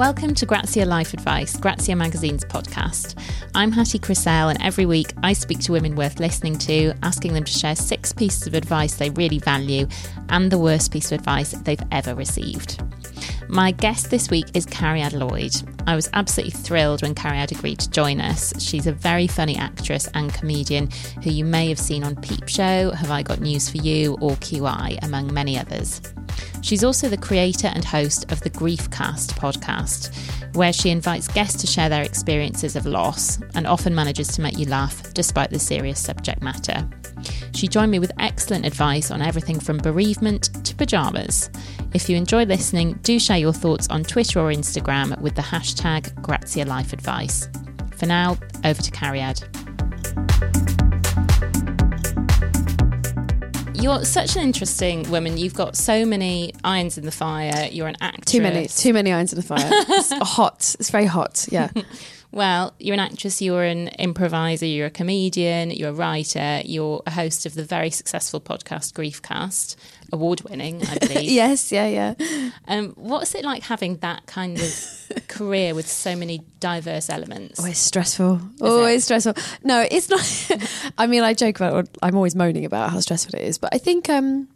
Welcome to Grazia Life Advice, Grazia Magazine's podcast. I'm Hattie Crisell, and every week I speak to women worth listening to, asking them to share six pieces of advice they really value and the worst piece of advice they've ever received. My guest this week is Cariad Lloyd. I was absolutely thrilled when Cariad agreed to join us. She's a very funny actress and comedian who you may have seen on Peep Show, Have I Got News for You, or QI, among many others. She's also the creator and host of the Griefcast podcast, where she invites guests to share their experiences of loss and often manages to make you laugh despite the serious subject matter. She joined me with excellent advice on everything from bereavement to pyjamas. If you enjoy listening, do share your thoughts on Twitter or Instagram with the hashtag Grazia Life Advice. For now, over to Cariad. You're such an interesting woman. You've got so many irons in the fire. You're an actress. Too many, too many irons in the fire. it's hot. It's very hot. Yeah. Well, you're an actress, you're an improviser, you're a comedian, you're a writer, you're a host of the very successful podcast Griefcast, award winning, I believe. yes, yeah, yeah. Um, what's it like having that kind of career with so many diverse elements? Always stressful. always stressful. No, it's not. I mean, I joke about. I'm always moaning about how stressful it is, but I think um,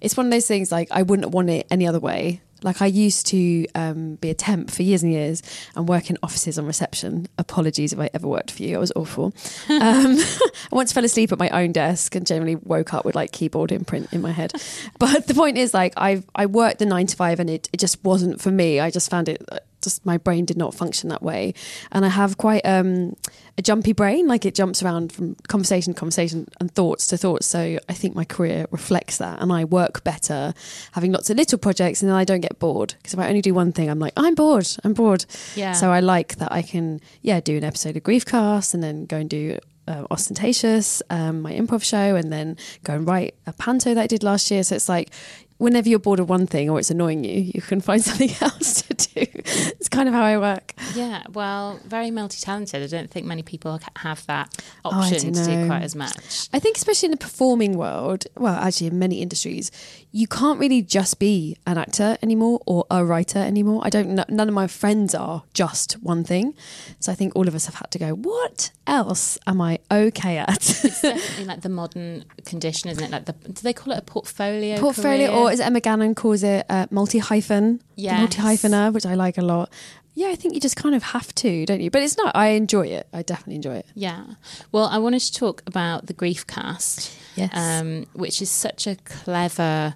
it's one of those things. Like I wouldn't want it any other way. Like I used to um, be a temp for years and years and work in offices on reception. Apologies if I ever worked for you. I was awful. Um, I once fell asleep at my own desk and generally woke up with like keyboard imprint in my head. But the point is, like I I worked the nine to five and it, it just wasn't for me. I just found it just my brain did not function that way, and I have quite um, a jumpy brain. Like it jumps around from conversation to conversation and thoughts to thoughts. So I think my career reflects that, and I work better having lots of little projects, and then I don't get bored because if I only do one thing, I'm like I'm bored. I'm bored. Yeah. So I like that I can yeah do an episode of Griefcast and then go and do uh, ostentatious um, my improv show and then go and write a panto that i did last year so it's like whenever you're bored of one thing or it's annoying you, you can find something else to do. It's kind of how I work. Yeah, well, very multi talented. I don't think many people have that oh, option oh, to do quite as much. I think, especially in the performing world, well, actually, in many industries, you can't really just be an actor anymore or a writer anymore. I don't. None of my friends are just one thing. So I think all of us have had to go. What else am I okay at? it's definitely like the modern condition, isn't it? Like the do they call it a portfolio? Portfolio, career? or as Emma Gannon calls it, uh, multi hyphen. Yeah, multi hyphener, which I like a lot. Yeah, I think you just kind of have to, don't you? But it's not. I enjoy it. I definitely enjoy it. Yeah. Well, I wanted to talk about the Griefcast, yes, um, which is such a clever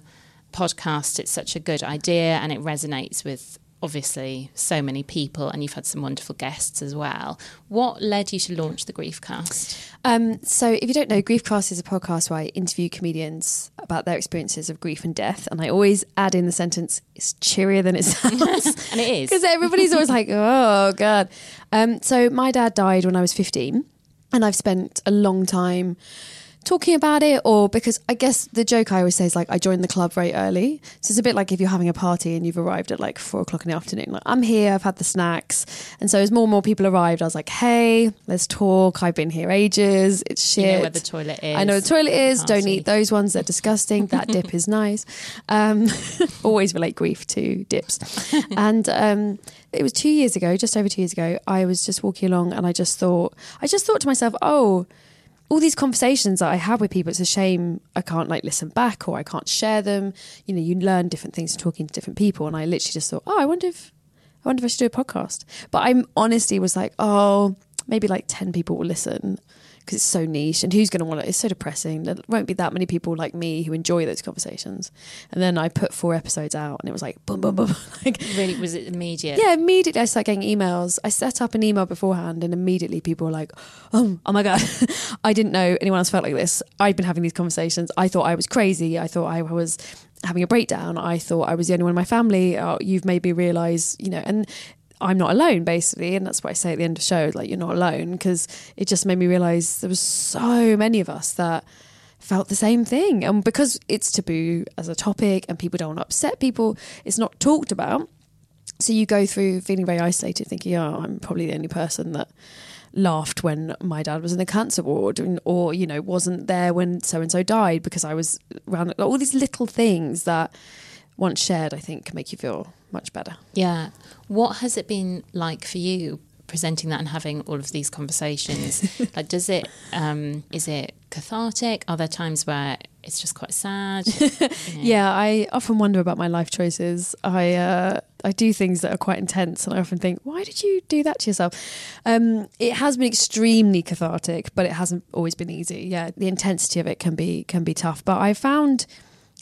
podcast. It's such a good idea, and it resonates with obviously so many people, and you've had some wonderful guests as well. What led you to launch the Griefcast? Um, so, if you don't know, Griefcast is a podcast where I interview comedians about their experiences of grief and death, and I always add in the sentence, "It's cheerier than it sounds," and it is because everybody's always like, "Oh God." Um, so, my dad died when I was fifteen, and I've spent a long time talking about it or because I guess the joke I always say is like I joined the club very early. So it's a bit like if you're having a party and you've arrived at like four o'clock in the afternoon. Like I'm here, I've had the snacks. And so as more and more people arrived, I was like, hey, let's talk. I've been here ages. It's shit. You know where the toilet is. I know the toilet is. Don't eat those ones. They're disgusting. that dip is nice. Um, always relate grief to dips. and um, it was two years ago, just over two years ago, I was just walking along and I just thought, I just thought to myself, oh, all these conversations that I have with people, it's a shame I can't like listen back or I can't share them. You know, you learn different things talking to different people. And I literally just thought, oh, I wonder if I wonder if I should do a podcast. But I'm honestly was like, oh, maybe like 10 people will listen because it's so niche and who's going to want it it's so depressing. There won't be that many people like me who enjoy those conversations. And then i put four episodes out and it was like boom boom boom like really was it immediate? Yeah immediately i started getting emails. I set up an email beforehand and immediately people were like oh, oh my god i didn't know anyone else felt like this. I'd been having these conversations. I thought i was crazy. I thought i was having a breakdown. I thought i was the only one in my family. Oh, you've made me realize you know and I'm not alone, basically. And that's what I say at the end of the show, like, you're not alone, because it just made me realize there was so many of us that felt the same thing. And because it's taboo as a topic and people don't want to upset people, it's not talked about. So you go through feeling very isolated, thinking, oh, I'm probably the only person that laughed when my dad was in the cancer ward or, you know, wasn't there when so and so died because I was around all these little things that once shared, I think, make you feel much better. Yeah. What has it been like for you presenting that and having all of these conversations? like, does it, um, is it cathartic? Are there times where it's just quite sad? You know? Yeah, I often wonder about my life choices. I uh, I do things that are quite intense, and I often think, why did you do that to yourself? Um, it has been extremely cathartic, but it hasn't always been easy. Yeah, the intensity of it can be can be tough. But I found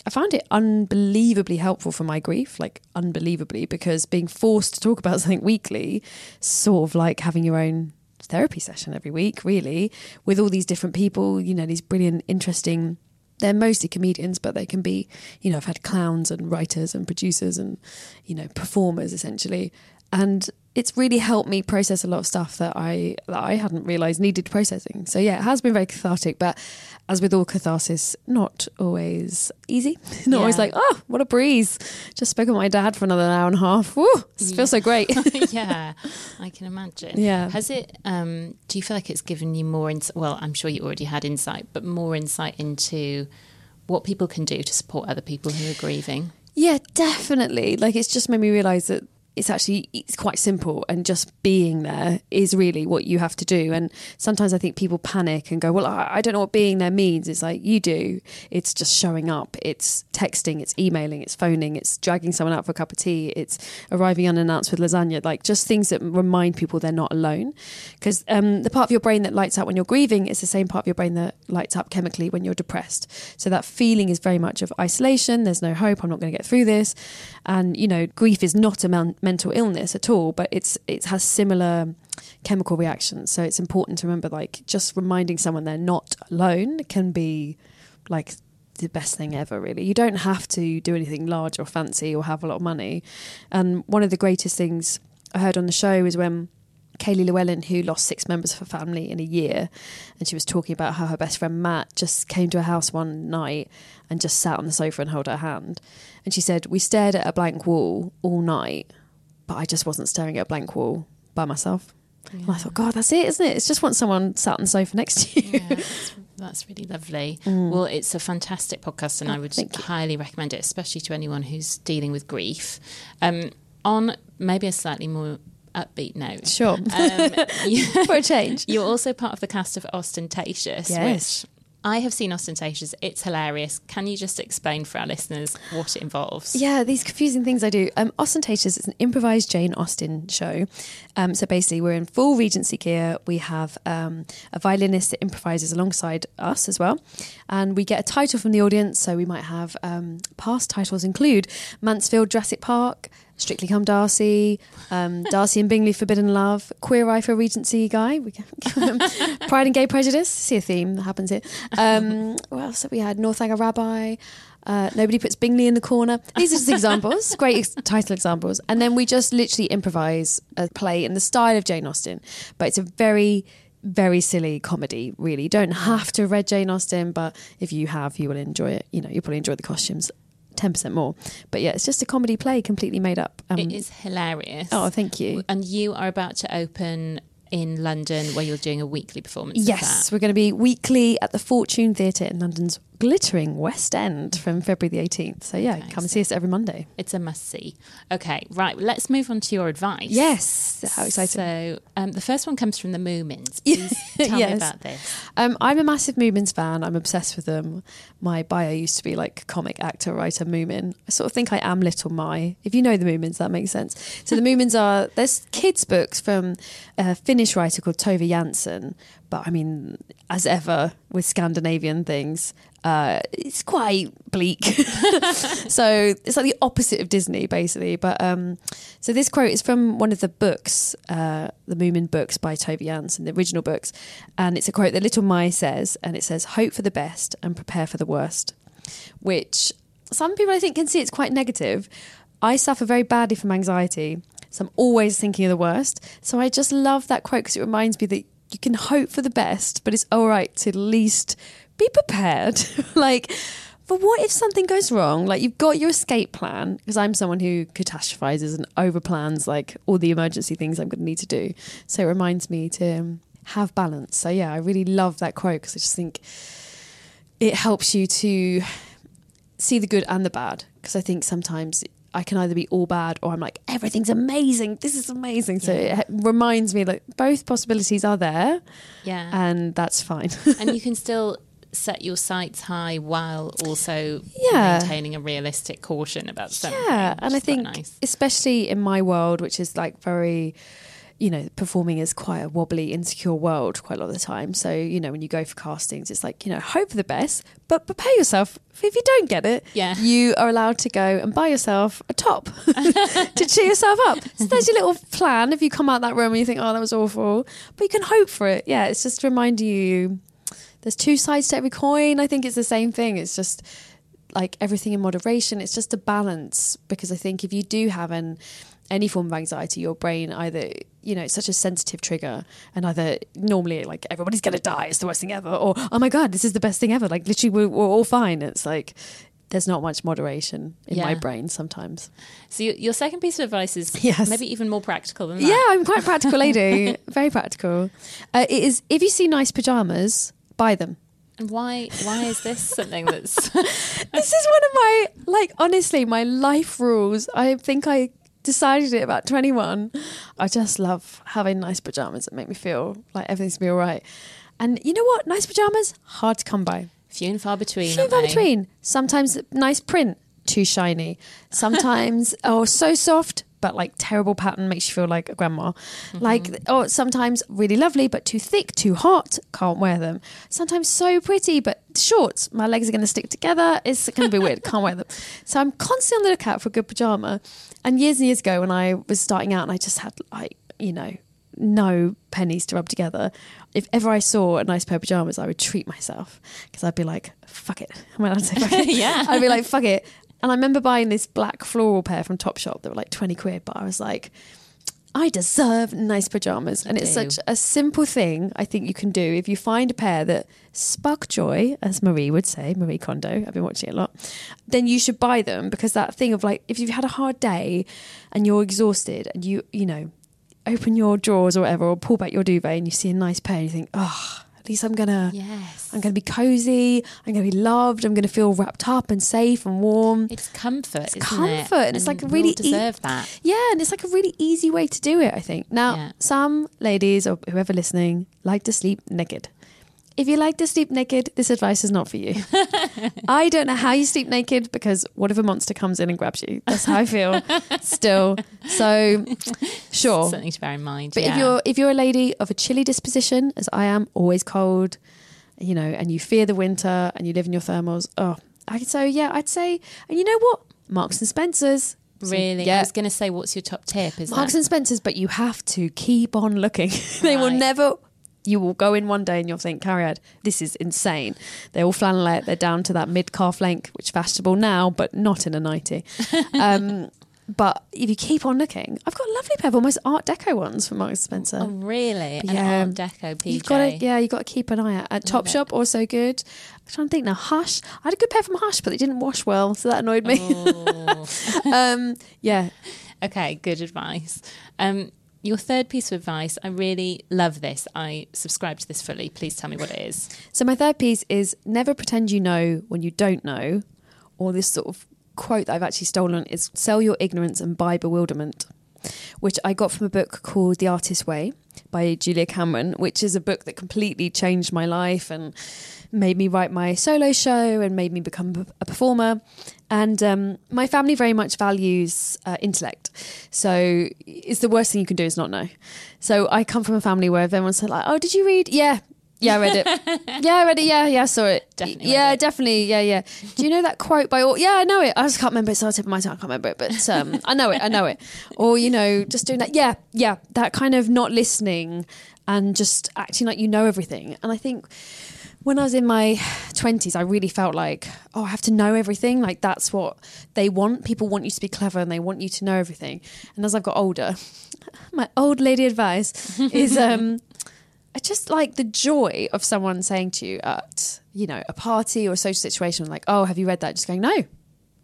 I found it unbelievably helpful for my grief, like unbelievably, because being forced to talk about something weekly, sort of like having your own therapy session every week, really, with all these different people, you know, these brilliant, interesting they're mostly comedians, but they can be, you know, I've had clowns and writers and producers and, you know, performers essentially. And it's really helped me process a lot of stuff that I that I hadn't realised needed processing. So yeah, it has been very cathartic, but as with all catharsis, not always easy. not always like, oh, what a breeze. Just spoke with my dad for another hour and a half. Woo, this feels so great. yeah, I can imagine. Yeah. Has it, um, do you feel like it's given you more insight? Well, I'm sure you already had insight, but more insight into what people can do to support other people who are grieving? Yeah, definitely. Like it's just made me realise that it's actually it's quite simple and just being there is really what you have to do. And sometimes i think people panic and go well i, don't know what being there means. It's like you do. It's just showing up. It's texting it's emailing it's phoning it's dragging someone out for a cup of tea it's arriving unannounced with lasagna. Like just things that remind people they're not alone. Because um, the part of your brain that lights up when you're grieving is the same part of your brain that lights up chemically when you're depressed. So that feeling is very much of isolation. There's no hope. I'm not going to get through this. And you know grief is not a men- mental illness at all but it's it has similar chemical reactions. So it's important to remember like just reminding someone they're not alone can be like the best thing ever really. You don't have to do anything large or fancy or have a lot of money. And one of the greatest things i heard on the show is when Kayleigh Llewellyn, who lost six members of her family in a year, and she was talking about how her best friend Matt just came to her house one night and just sat on the sofa and held her hand. And she said, We stared at a blank wall all night, but I just wasn't staring at a blank wall by myself. And I thought, God, that's it, isn't it? It's just want someone sat on the sofa next to you. Yeah, that's, that's really lovely. Well, it's a fantastic podcast, and Oh, I would highly recommend it, especially to anyone who's dealing with grief. Um, on maybe a slightly more upbeat note, Sure. um, you, For a change. you're also part of the cast of Ostentatious, Yes. which I have seen Ostentatious. It's hilarious. Can you just explain for our listeners what it involves? Yeah, these confusing things I do. Um, Ostentatious is an improvised Jane Austen show. Um, so basically, we're in full Regency gear. We have um, a violinist that improvises alongside us as well. And we get a title from the audience. So we might have um, past titles include Mansfield Jurassic Park, Strictly Come Darcy, um, Darcy and Bingley Forbidden Love, Queer Eye for Regency Guy, we get- Pride and Gay Prejudice. See a theme that happens here. Um, what else have we had? Northanger Rabbi. Uh, nobody puts Bingley in the corner. These are just examples, great ex- title examples. And then we just literally improvise a play in the style of Jane Austen. But it's a very, very silly comedy, really. You don't have to read Jane Austen, but if you have, you will enjoy it. You know, you'll probably enjoy the costumes 10% more. But yeah, it's just a comedy play completely made up. Um, It is hilarious. Oh, thank you. And you are about to open in London where you're doing a weekly performance. Yes, we're going to be weekly at the Fortune Theatre in London's glittering West End from February the 18th. So yeah, Okay, come and see us every Monday. It's a must see. Okay, right. Let's move on to your advice. Yes, how exciting. So, um, the first one comes from the Moomins. Please tell me about this. Um, I'm a massive Moomins fan. I'm obsessed with them. My bio used to be like comic actor, writer, Moomin. I sort of think I am Little My. If you know the Moomins, that makes sense. So the Moomins are there's kids books from a Finnish writer called Tove Jansson. But I mean, as ever with Scandinavian things, uh, it's quite bleak. so it's like the opposite of Disney, basically. But um, so this quote is from one of the books, uh, the Moomin books by Tove Jansson, the original books, and it's a quote that Little My says, and it says, "Hope for the best and prepare for the worst," which some people I think can see it's quite negative. I suffer very badly from anxiety, so I'm always thinking of the worst. So I just love that quote because it reminds me that you can hope for the best, but it's all right to at least be prepared. like, but what if something goes wrong? Like, you've got your escape plan, because I'm someone who catastrophizes and overplans like all the emergency things I'm going to need to do. So it reminds me to um, have balance. So, yeah, I really love that quote because I just think it helps you to see the good and the bad. Because I think sometimes I can either be all bad or I'm like everything's amazing. This is amazing. So it reminds me that both possibilities are there. Yeah. And that's fine. and you can still set your sights high while also Yeah. maintaining a realistic caution about something. Yeah, and I think nice. especially in my world, which is like very, you know, performing is quite a wobbly, insecure world quite a lot of the time. So you know, when you go for castings, it's like you know, hope for the best, but prepare yourself. If you don't get it, Yeah. you are allowed to go and buy yourself a top to cheer yourself up. So there's your little plan. If you come out that room and you think, oh, that was awful, but you can hope for it. Yeah, it's just to remind you. There's two sides to every coin. I think it's the same thing. It's just like everything in moderation. It's just a balance because I think if you do have an any form of anxiety, your brain either you know it's such a sensitive trigger, and either normally like everybody's gonna die, it's the worst thing ever, or oh my god, this is the best thing ever. Like literally, we're, we're all fine. It's like there's not much moderation in my brain sometimes. So your, your second piece of advice is Yes. maybe even more practical than that. Yeah, I'm quite practical lady, very practical. Uh, it is if you see nice pajamas, buy them. And why why is this something that's this is one of my like honestly my life rules i think i decided it about 21 i just love having nice pajamas that make me feel like everything's gonna be all right and you know what nice pajamas hard to come by few and far between? few and far they? between sometimes nice print too shiny sometimes oh so soft but like terrible pattern makes you feel like a grandma mm-hmm. like oh sometimes really lovely but too thick too hot can't wear them sometimes so pretty but shorts my legs are going to stick together it's going to be weird can't wear them so i'm constantly on the lookout for a good pajama and years and years ago when i was starting out and i just had like you know no pennies to rub together. If ever I saw a nice pair of pajamas, I would treat myself because I'd be like, "Fuck it." I'm I allowed to say fuck it? Yeah. I'd be like, "Fuck it." And I remember buying this black floral pair from Topshop that were like twenty quid, but I was like, "I deserve nice pajamas," and it's do. such a simple thing. I think you can do if you find a pair that spark joy, as Marie would say, Marie Kondo. I've been watching it a lot. Then you should buy them because that thing of like, if you've had a hard day and you're exhausted and you, you know open your drawers or whatever, or pull back your duvet and you see a nice pair, and you think, oh, at least I'm gonna, Yes. I'm gonna be cozy, I'm gonna be loved, I'm gonna feel wrapped up and safe and warm. It's comfort, It's isn't comfort, it? and it's like a really all deserve that. Yeah, and it's like a really easy way to do it. I think. Now, Yeah. some ladies or whoever listening like to sleep naked. If you like to sleep naked, this advice is not for you. I don't know how you sleep naked because what if a monster comes in and grabs you? That's how I feel still. So, sure. Something to bear in mind. But yeah. if you're if you're a lady of a chilly disposition, as I am, always cold, you know, and you fear the winter and you live in your thermals, oh, I so yeah, I'd say, and you know what, Marks and Spencers, So, really, I was going to say, what's your top tip? Is Marks that and Spencers, but you have to keep on looking. they will never. You will go in one day and you'll think, Cariad, this is insane. They're all flannelette. They're down to that mid calf length, which is fashionable now, but not in a nightie. Um, but if you keep on looking, I've got a lovely pair of almost Art Deco ones from Marks Spencer. oh really? An Yeah. Art Deco PJ. You've got to, yeah, you've got to keep an eye out. At Topshop, also good. I'm trying to think now. Hush, I had a good pair from Hush, but they didn't wash well, so that annoyed me. Oh. um, yeah, Okay, good advice. Um, your third piece of advice, I really love this. I subscribe to this fully. Please tell me what it is. So my third piece is never pretend you know when you don't know, or this sort of quote that I've actually stolen is sell your ignorance and buy bewilderment, which I got from a book called The Artist's Way by Julia Cameron, which is a book that completely changed my life and made me write my solo show and made me become a performer. And um, my family very much values uh, intellect. So it's the worst thing you can do is not know. So I come from a family where everyone's said like, oh, did you read? Yeah. Yeah, I read it. yeah, I read it. Yeah, yeah, I saw it. Definitely Yeah, it. definitely. Yeah, yeah. Do you know that quote by all? Yeah, I know it. I just can't remember. It's on the tip of my tongue. I can't remember it, but um, I know it. I know it. Or you know, just doing that. Yeah, yeah. That kind of not listening and just acting like you know everything. And I think when I was in my 20s, I really felt like, oh, I have to know everything. Like, that's what they want. People want you to be clever and they want you to know everything. And as I've got older, my old lady advice is um, just like the joy of someone saying to you at, you know, a party or a social situation, like, oh, have you read that? Just going, no,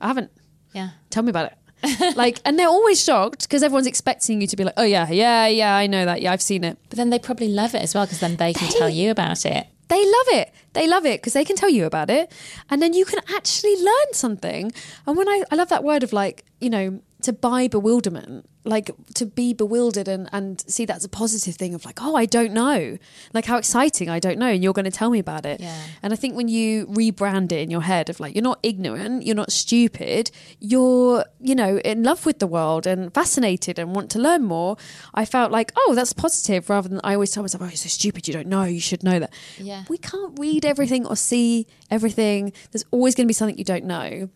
I haven't. Yeah. Tell me about it. like, and they're always shocked because everyone's expecting you to be like, oh, yeah, yeah, yeah, I know that. Yeah, I've seen it. But then they probably love it as well because then they can They- tell you about it. They love it. They love it because they can tell you about it. And then you can actually learn something. And when I, I love that word of like, you know, to buy bewilderment, like to be bewildered and, and see that's a positive thing of like, oh, I don't know. Like how exciting, I don't know. And you're going to tell me about it. Yeah. And I think when you rebrand it in your head of like, you're not ignorant, you're not stupid, you're, you know, in love with the world and fascinated and want to learn more, I felt like, oh, that's positive rather than I always tell myself, oh, you're so stupid, you don't know, you should know that. Yeah. We can't read everything or see everything. There's always going to be something you don't know.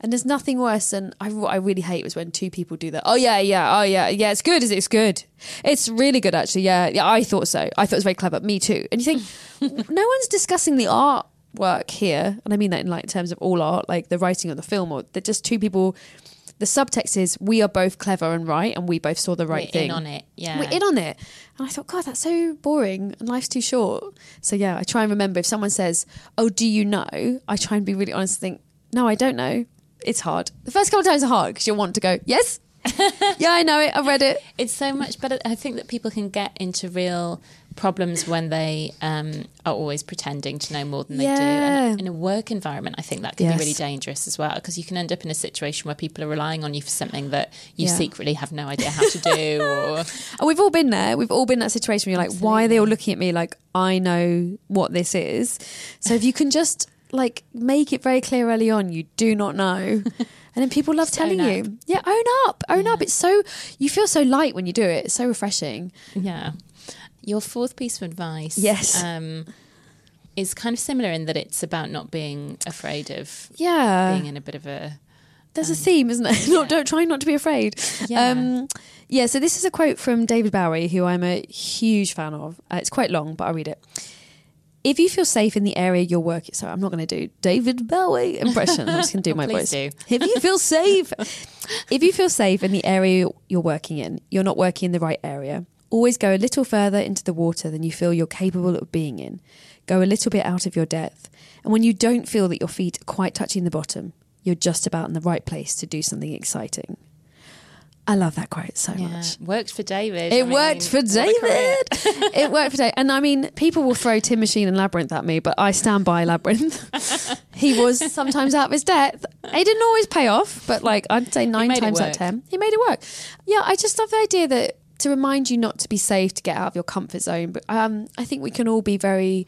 And there's nothing worse than I, what I really hate was when two people do that. Oh yeah, yeah, oh yeah, yeah. It's good. Is? It's good. It's really good actually. Yeah, yeah. I thought so. I thought it was very clever. Me too. And you think no one's discussing the artwork here, and I mean that in like terms of all art, like the writing of the film, or they're just two people. The subtext is we are both clever and right, and we both saw the right We're thing. in on it. Yeah. We're in on it. And I thought, God, that's so boring and life's too short. So yeah, I try and remember if someone says, Oh, do you know? I try and be really honest and think, No, I don't know. It's hard. The first couple of times are hard because you'll want to go, Yes. yeah, I know it. I've read it. It's so much better. I think that people can get into real problems when they um, are always pretending to know more than they do. And in a work environment, I think that can Yes. be really dangerous as well because you can end up in a situation where people are relying on you for something that you Yeah. secretly have no idea how to do. Or And we've all been there. We've all been in that situation where you're like, why are they all looking at me like I know what this is? So if you can just like make it very clear early on, you do not know. And then people love telling you. Yeah, own up. Own up. It's so you feel so light when you do it. It's so refreshing. yeah. Your fourth piece of advice, Yes. um, is kind of similar in that it's about not being afraid of Yeah. being in a bit of a There's a theme, isn't there? not, don't try not to be afraid. Yeah. Um, yeah. So this is a quote from David Bowie, who I'm a huge fan of. Uh, it's quite long, but I'll read it. If you feel safe in the area you're working, so I'm not going to do David Bowie impression. I'm just going to do oh, my voice. do. If you feel safe, if you feel safe in the area you're working in, you're not working in the right area. Always go a little further into the water than you feel you're capable of being in. Go a little bit out of your depth. And when you don't feel that your feet are quite touching the bottom, you're just about in the right place to do something exciting. I love that quote so yeah. much. Worked for David. It I mean, worked for what a career. David. it worked for David. And I mean, people will throw Tin Machine and Labyrinth at me, but I stand by Labyrinth. he was sometimes out of his depth. It didn't always pay off, but like I'd say nine times out of ten, he made it work. Yeah, I just love the idea that to remind you not to be safe, to get out of your comfort zone. But um, I think we can all be very,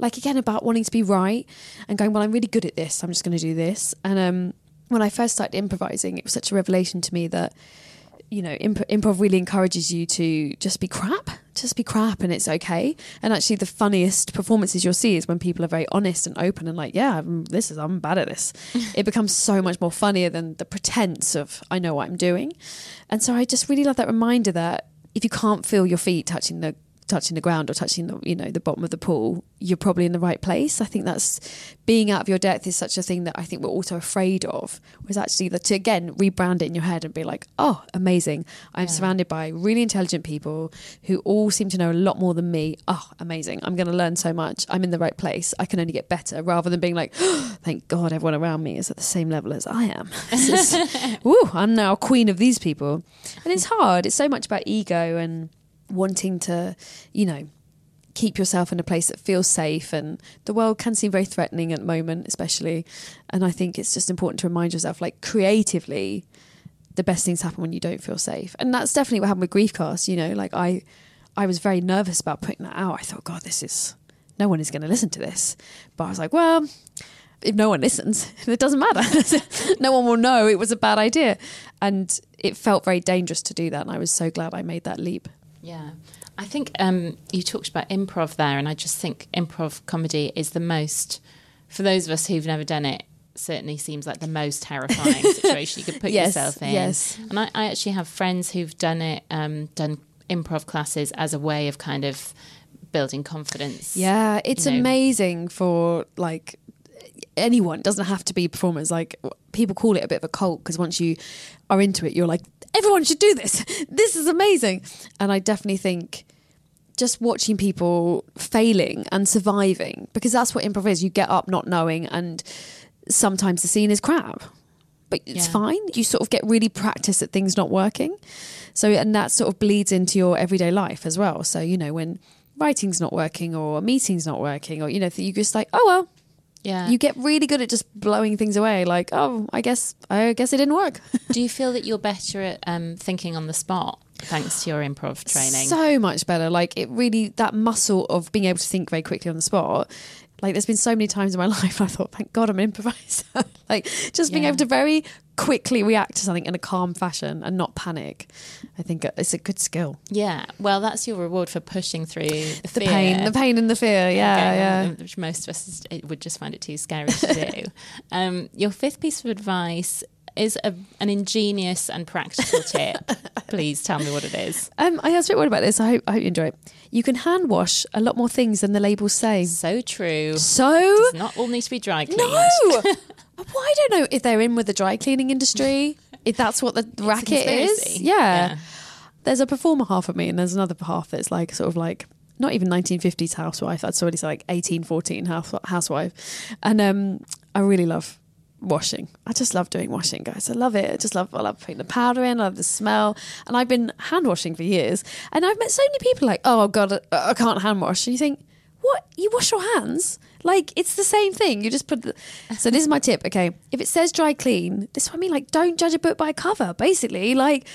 like again, about wanting to be right and going, well, I'm really good at this. I'm just going to do this. And um, when I first started improvising, it was such a revelation to me that you know, imp- improv really encourages you to just be crap, just be crap, and it's okay. And actually, the funniest performances you'll see is when people are very honest and open and like, yeah, I'm, this is I'm bad at this. it becomes so much more funnier than the pretense of I know what I'm doing. And so I just really love that reminder that if you can't feel your feet touching the touching the ground or touching the you know the bottom of the pool you're probably in the right place. I think that's being out of your depth is such a thing that i think we're also afraid of whereas actually that to again rebrand it in your head and be like oh amazing. I'm Yeah. surrounded by really intelligent people who all seem to know a lot more than me. Oh amazing. I'm going to learn so much. I'm in the right place. I can only get better rather than being like oh, thank god everyone around me is at the same level as i am. Is- i'm now queen of these people. And it's hard. It's so much about ego and wanting to, you know, keep yourself in a place that feels safe and the world can seem very threatening at the moment especially and i think it's just important to remind yourself like creatively the best things happen when you don't feel safe and that's definitely what happened with griefcast you know like i i was very nervous about putting that out i thought god this is no one is going to listen to this but i was like well if no one listens, it doesn't matter. no one will know it was a bad idea. And it felt very dangerous to do that. And I was so glad I made that leap. Yeah. I think um, you talked about improv there, and I just think improv comedy is the most, for those of us who've never done it, certainly seems like the most terrifying situation you could put Yes, yourself in. yes. And I, I actually have friends who've done it, um, done improv classes as a way of kind of building confidence. Yeah, it's you know. amazing for like anyone. It doesn't have to be performers. Like people call it a bit of a cult because once you are into it, you're like, everyone should do this. This is amazing. And I definitely think just watching people failing and surviving because that's what improv is. You get up not knowing, and sometimes the scene is crap. But it's Yeah. fine. You sort of get really practice at things not working. So, and that sort of bleeds into your everyday life as well. So, you know, when writing's not working or a meeting's not working or you know you just like oh well Yeah. you get really good at just blowing things away like oh i guess i guess it didn't work Do you feel that you're better at um, thinking on the spot thanks to your improv training? so much better like it really that muscle of being able to think very quickly on the spot like there's been so many times in my life i thought thank god i'm an improviser like just being Yeah. able to very quickly react to something in a calm fashion and not panic. I think it's a good skill. Yeah. Well, that's your reward for pushing through the, the pain the pain and the fear. Yeah yeah Which most of us would just find it too scary to do. um, your fifth piece of advice is a, an ingenious and practical tip. Please tell me what it is. Um, I was a bit worried about this. I hope, I hope you enjoy it. You can hand wash a lot more things than the labels say. So true. So, Does not all need to be dry cleaned. no. well, I don't know if they're in with the dry cleaning industry, if that's what the It's racket is. conspiracy. Yeah. There's a performer half of me, and there's another half that's like sort of like not even 1950s housewife. I'd already say like 1814 house, housewife. And um, I really love washing. I just love doing washing, guys. I love it. I just love I love putting the powder in. I love the smell. And I've been hand washing for years. And I've met so many people like, oh god, I, I can't hand wash. And you think, what? You wash your hands? Like it's the same thing. You just put. The... So this is my tip. Okay, if it says dry clean, this is what I mean. Like, don't judge a book by a cover. Basically, like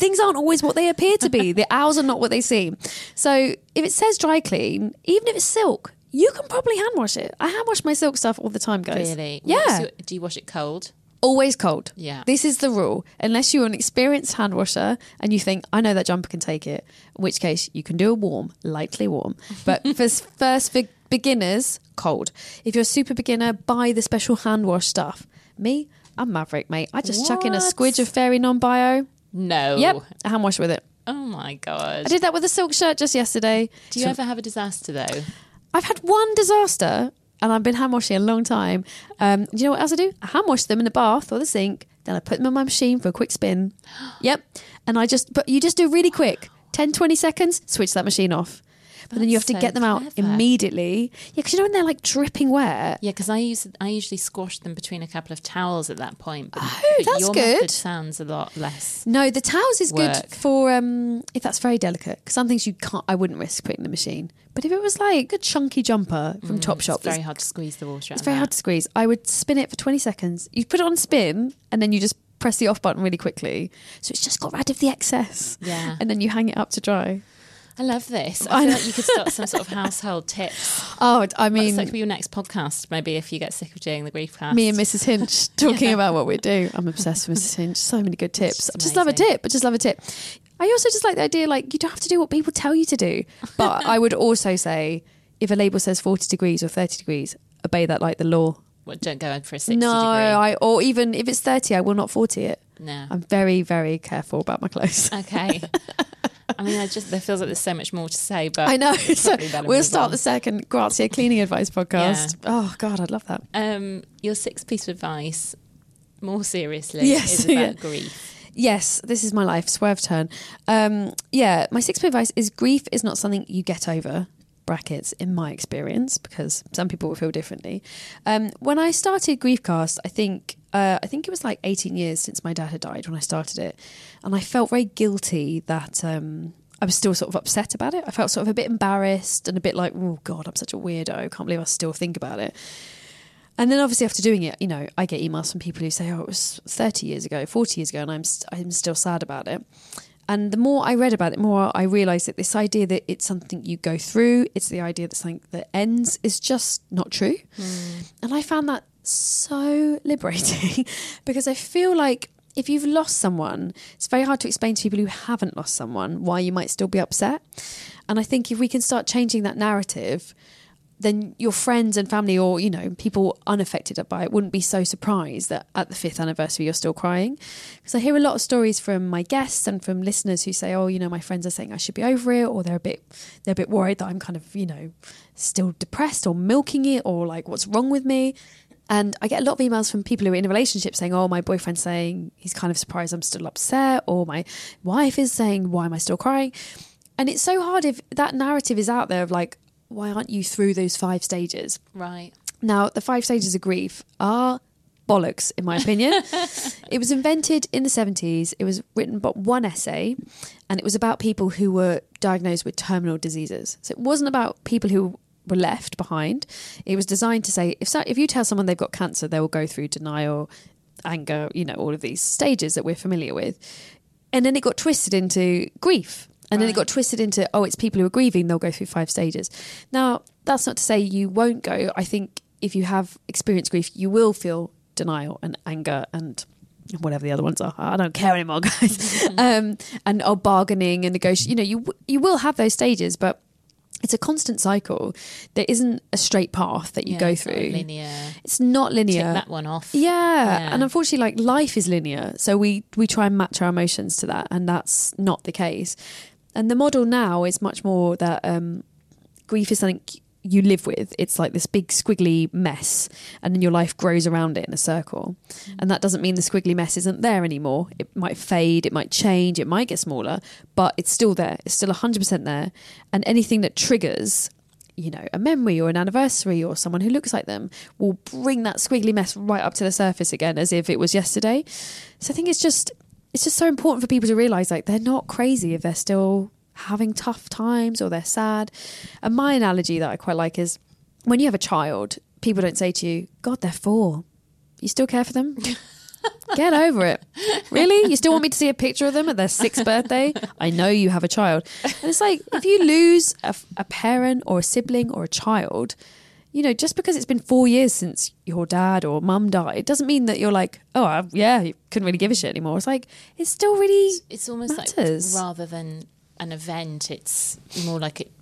things aren't always what they appear to be. the owls are not what they seem. So if it says dry clean, even if it's silk, you can probably hand wash it. I hand wash my silk stuff all the time, guys. Really? Yeah. Your- do you wash it cold? Always cold. Yeah. This is the rule. Unless you're an experienced hand washer and you think, I know that jumper can take it, in which case you can do a warm, lightly warm. But for first for beginners, cold. If you're a super beginner, buy the special hand wash stuff. Me, I'm Maverick, mate. I just chuck in a squidge of fairy non bio. No. Yep. I hand wash with it. Oh my god. I did that with a silk shirt just yesterday. Do you ever have a disaster though? I've had one disaster and I've been hand washing a long time. Um, do you know what else I do? I hand wash them in the bath or the sink, then I put them on my machine for a quick spin. Yep. And I just, but you just do really quick 10, 20 seconds, switch that machine off. But then you have to so get them out clever. immediately. Yeah, because you know when they're like dripping wet? Yeah, because I use I usually squash them between a couple of towels at that point. But, Oh, but that's your good. method sounds a lot less. No, the towels is good for um if that's very delicate. Because some things you can't, I wouldn't risk putting in the machine. But if it was like a chunky jumper from Topshop, Mm, It's very hard to squeeze the water out. It's very that. hard to squeeze. I would spin it for 20 seconds. You put it on spin and then you just press the off button really quickly. So it's just got rid of the excess. Yeah. And then you hang it up to dry. I love this. I feel like you could start some sort of household tips. Oh, I mean, that could be your next podcast. Maybe if you get sick of doing the grief cast. me and Mrs. Hinch talking about what we do. I'm obsessed with Mrs. Hinch. So many good tips. just just love a tip. I just love a tip. I also just like the idea like you don't have to do what people tell you to do. But I would also say if a label says 40 degrees or 30 degrees, obey that like the law. Well, don't go in for a sixty no, degree. I or even if it's 30, I will not 40 it. no. I'm very, very careful about my clothes. Okay. I mean, I just there feels like there's so much more to say, but I know. So we'll start on. the second Grazia cleaning advice podcast. Oh God, I'd love that. um, your sixth piece of advice, more seriously, Yes, is about yeah. grief. Yes, this is my life. Swerve turn. Um, yeah, my sixth bit of advice is grief is not something you get over. Brackets in my experience because some people will feel differently. Um, when I started Griefcast, I think uh, I think it was like 18 years since my dad had died when I started it, and I felt very guilty that um, I was still sort of upset about it. I felt sort of a bit embarrassed and a bit like, oh God, I'm such a weirdo. I can't believe I still think about it. And then obviously after doing it, you know, I get emails from people who say, "Oh, it was 30 years ago, 40 years ago," and I'm st- I'm still sad about it. And the more I read about it, the more I realised that this idea that it's something you go through, it's the idea that something that ends, is just not true. And I found that so liberating because I feel like if you've lost someone, it's very hard to explain to people who haven't lost someone why you might still be upset. And I think if we can start changing that narrative, then your friends and family or you know people unaffected by it wouldn't be so surprised that at the fifth anniversary you're still crying because i hear a lot of stories from my guests and from listeners who say oh you know my friends are saying i should be over it or they're a bit they're a bit worried that i'm kind of you know still depressed or milking it or like what's wrong with me and I get a lot of emails from people who are in a relationship saying, Oh, my boyfriend's saying he's kind of surprised I'm still upset, or my wife is saying, Why am I still crying? And it's so hard if that narrative is out there of like, Why aren't you through those five stages? Right. Now, the five stages of grief are bollocks, in my opinion. it was invented in the 70s. It was written but one essay, and it was about people who were diagnosed with terminal diseases. So it wasn't about people who were left behind. It was designed to say if so, if you tell someone they've got cancer, they will go through denial, anger, you know, all of these stages that we're familiar with. And then it got twisted into grief. And right. then it got twisted into, oh, it's people who are grieving, they'll go through five stages. Now, that's not to say you won't go. I think if you have experienced grief, you will feel denial and anger and whatever the other ones are. I don't care anymore, guys. um, and oh, bargaining and negotiating. You know, you you will have those stages, but it's a constant cycle. There isn't a straight path that you yeah, go through. linear. It's not linear. Tick that one off. Yeah. yeah. and unfortunately, like life is linear, so we we try and match our emotions to that, and that's not the case. And the model now is much more that um, grief is something you live with. It's like this big squiggly mess, and then your life grows around it in a circle. And that doesn't mean the squiggly mess isn't there anymore. It might fade, it might change, it might get smaller, but it's still there. It's still 100% there. And anything that triggers, you know, a memory or an anniversary or someone who looks like them will bring that squiggly mess right up to the surface again as if it was yesterday. So I think it's just it's just so important for people to realize like they're not crazy if they're still having tough times or they're sad. And my analogy that I quite like is when you have a child, people don't say to you, God, they're four. You still care for them? Get over it. Really? You still want me to see a picture of them at their sixth birthday? I know you have a child. And it's like, if you lose a, a parent or a sibling or a child, you know, just because it's been four years since your dad or mum died, it doesn't mean that you're like, oh, I, yeah, you couldn't really give a shit anymore. It's like, it's still really It's almost matters. like rather than an event. It's more like it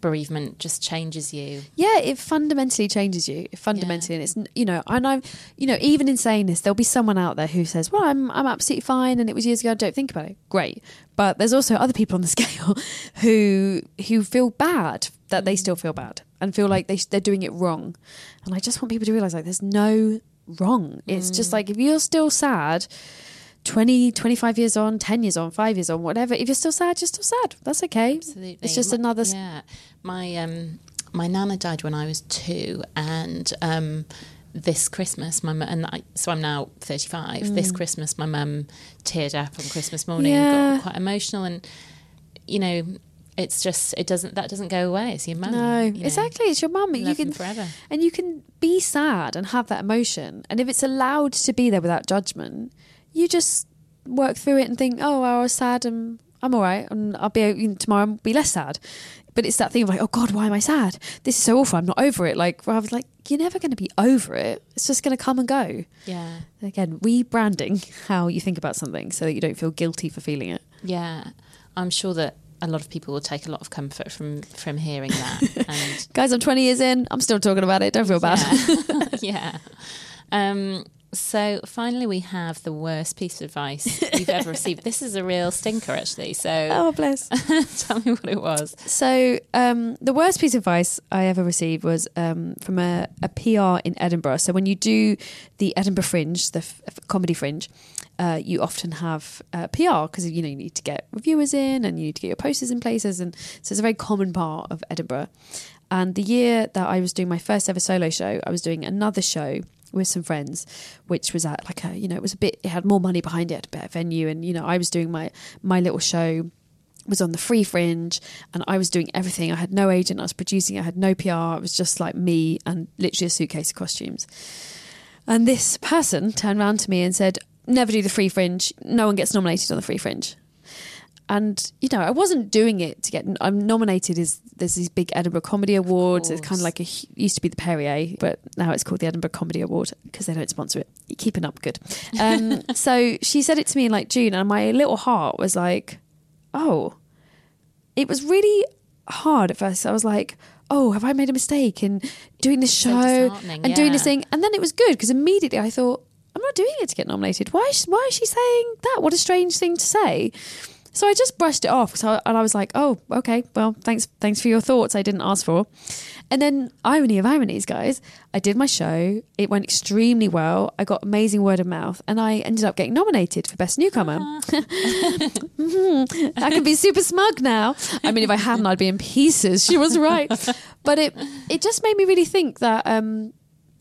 bereavement just changes you. Yeah, it fundamentally changes you. Fundamentally, yeah. and it's you know, and I'm you know, even in saying this, there'll be someone out there who says, "Well, I'm I'm absolutely fine, and it was years ago. I don't think about it." Great, but there's also other people on the scale who who feel bad that they still feel bad and feel like they they're doing it wrong. And I just want people to realize like there's no wrong. It's mm. just like if you're still sad 20, 25 years on, 10 years on, five years on, whatever, if you're still sad, you're still sad. That's okay. Absolutely. It's just my, another. Yeah. My, um, my nana died when I was two, and um, this Christmas, my mum, and I, so I'm now 35. Mm. This Christmas, my mum teared up on Christmas morning yeah. and got quite emotional. And, you know, it's just it doesn't that doesn't go away. It's your mum. No, you know, exactly. It's your mum. You can forever, and you can be sad and have that emotion. And if it's allowed to be there without judgment, you just work through it and think, oh, I was sad and I'm all right, and I'll be tomorrow. I'll be less sad. But it's that thing of like, oh God, why am I sad? This is so awful. I'm not over it. Like, I was like you're never going to be over it. It's just going to come and go. Yeah. Again, rebranding how you think about something so that you don't feel guilty for feeling it. Yeah, I'm sure that a lot of people will take a lot of comfort from from hearing that. And guys, I'm 20 years in. I'm still talking about it. Don't feel bad. Yeah. yeah. Um, so finally, we have the worst piece of advice you've ever received. This is a real stinker, actually. So, oh bless. tell me what it was. So, um, the worst piece of advice I ever received was um, from a, a, PR in Edinburgh. So, when you do the Edinburgh Fringe, the f- comedy Fringe, uh, you often have uh, PR because you know you need to get reviewers in and you need to get your posters in places, and so it's a very common part of Edinburgh. And the year that I was doing my first ever solo show, I was doing another show with some friends, which was at like a you know it was a bit it had more money behind it, a better venue, and you know I was doing my my little show was on the free fringe and I was doing everything. I had no agent, I was producing, I had no PR. It was just like me and literally a suitcase of costumes. And this person turned around to me and said, Never do the free fringe. No one gets nominated on the free fringe and you know, I wasn't doing it to get. I'm nominated. Is there's these big Edinburgh Comedy Awards? It's kind of like a used to be the Perrier, but now it's called the Edinburgh Comedy Award because they don't sponsor it. You're keeping up good. Um, so she said it to me in like June, and my little heart was like, oh, it was really hard at first. I was like, oh, have I made a mistake in doing this show so and yeah. doing this thing? And then it was good because immediately I thought, I'm not doing it to get nominated. Why? Why is she saying that? What a strange thing to say. So I just brushed it off. So, and I was like, oh, okay, well, thanks, thanks for your thoughts. I didn't ask for. And then, irony of ironies, guys, I did my show. It went extremely well. I got amazing word of mouth, and I ended up getting nominated for Best Newcomer. mm-hmm. I can be super smug now. I mean, if I hadn't, I'd be in pieces. She was right. But it it just made me really think that um,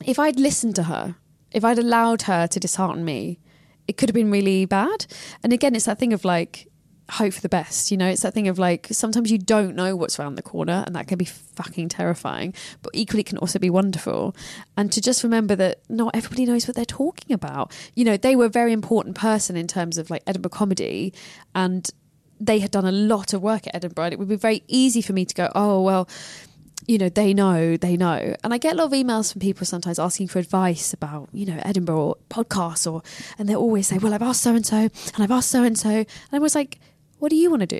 if I'd listened to her if I'd allowed her to dishearten me, it could have been really bad. And again, it's that thing of like, hope for the best. You know, it's that thing of like sometimes you don't know what's around the corner, and that can be fucking terrifying. But equally, can also be wonderful. And to just remember that not everybody knows what they're talking about. You know, they were a very important person in terms of like Edinburgh comedy, and they had done a lot of work at Edinburgh. And it would be very easy for me to go, oh well. You know, they know, they know. And I get a lot of emails from people sometimes asking for advice about, you know, Edinburgh or podcasts or and they always say, Well, I've asked so and so and I've asked so and so. And I was like, what do you want to do?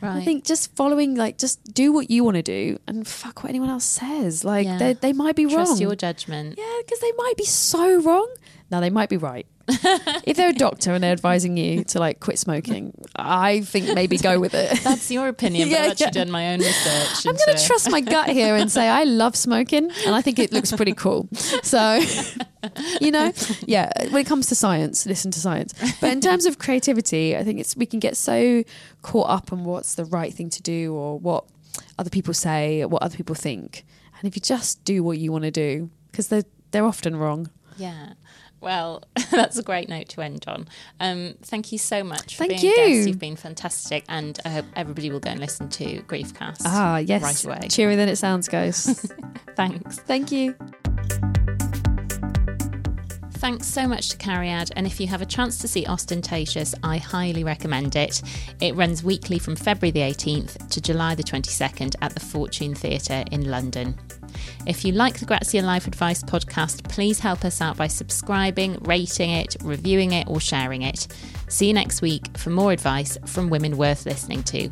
Right. I think just following, like, just do what you want to do and fuck what anyone else says. Like, yeah. they, they might be Trust wrong. Trust your judgment. Yeah, because they might be so wrong. Now, they might be right. if they're a doctor and they're advising you to like quit smoking, I think maybe go with it. That's your opinion, but yeah, I've actually yeah. done my own research. I'm going to trust my gut here and say I love smoking and I think it looks pretty cool. So, you know, yeah, when it comes to science, listen to science. But in terms of creativity, I think it's we can get so caught up on what's the right thing to do or what other people say, or what other people think. And if you just do what you want to do, because they're they're often wrong. Yeah. Well, that's a great note to end on. Um, thank you so much for thank being you. a guest. You've been fantastic, and I hope everybody will go and listen to Griefcast. Ah, yes, right away. Cheerier than it sounds, guys. Thanks. Thank you. Thanks so much to Cariad, and if you have a chance to see Austentatious, I highly recommend it. It runs weekly from February the 18th to July the 22nd at the Fortune Theatre in London. If you like the Grazia Life Advice podcast, please help us out by subscribing, rating it, reviewing it, or sharing it. See you next week for more advice from women worth listening to.